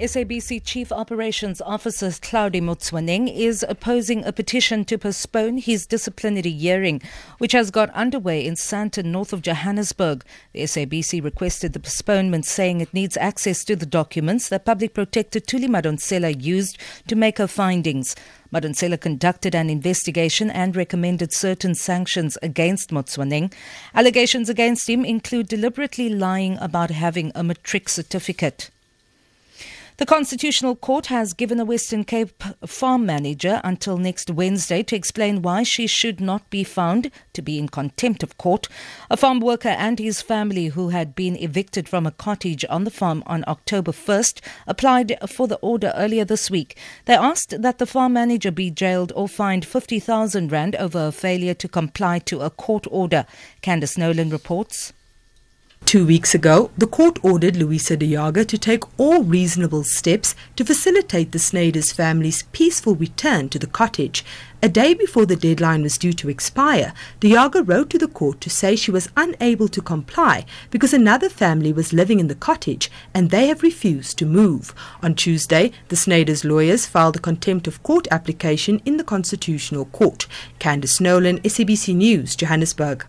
SABC Chief Operations Officer Hlaudi Motsoeneng is opposing a petition to postpone his disciplinary hearing, which has got underway in Sandton, north of Johannesburg. The SABC requested the postponement, saying it needs access to the documents that Public Protector Thuli Madonsela used to make her findings. Madonsela conducted an investigation and recommended certain sanctions against Motsoeneng. Allegations against him include deliberately lying about having a matric certificate. The Constitutional Court has given a Western Cape farm manager until next Wednesday to explain why she should not be found to be in contempt of court. A farm worker and his family who had been evicted from a cottage on the farm on October 1st applied for the order earlier this week. They asked that the farm manager be jailed or fined 50,000 rand over a failure to comply to a court order. Candice Nolan reports. Two weeks ago, the court ordered Louisa de Jager to take all reasonable steps to facilitate the Snyder's family's peaceful return to the cottage. A day before the deadline was due to expire, de Jager wrote to the court to say she was unable to comply because another family was living in the cottage and they have refused to move. On Tuesday, the Snyder's lawyers filed a contempt of court application in the Constitutional Court. Candice Nolan, SABC News, Johannesburg.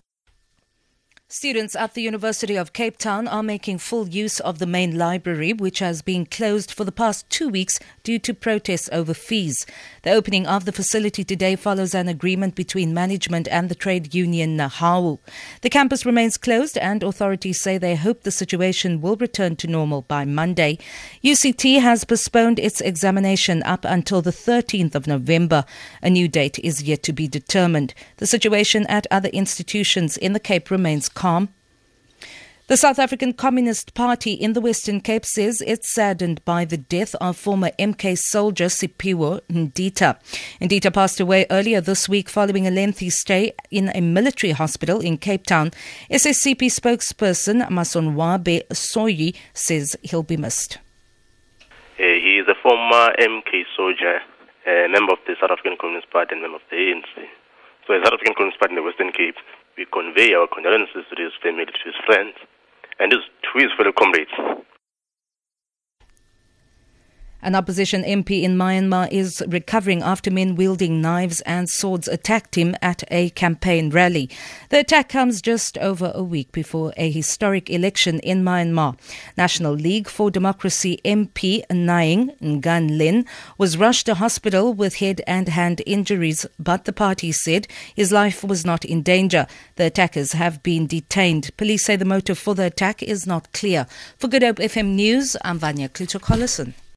Students at the University of Cape Town are making full use of the main library, which has been closed for the past two weeks due to protests over fees. The opening of the facility today follows an agreement between management and the trade union Nehawu. The campus remains closed, and authorities say they hope the situation will return to normal by Monday. UCT has postponed its examination up until the 13th of November. A new date is yet to be determined. The situation at other institutions in the Cape remains The South African Communist Party in the Western Cape says it's saddened by the death of former MK soldier Siphiwe Ndita. Ndita passed away earlier this week following a lengthy stay in a military hospital in Cape Town. SACP spokesperson Masonwabe Soyi says he'll be missed. Uh, he is a former MK soldier, a member of the South African Communist Party and member of the ANC. So, the South African Communist Party in the Western Cape, we convey our condolences to his family, to his friends, and his, to his fellow comrades. An opposition MP in Myanmar is recovering after men wielding knives and swords attacked him at a campaign rally. The attack comes just over a week before a historic election in Myanmar. National League for Democracy MP Naing Ngan Lin was rushed to hospital with head and hand injuries, but the party said his life was not in danger. The attackers have been detained. Police say the motive for the attack is not clear. For Good Hope FM News, I'm Vanya Kluter-Collison.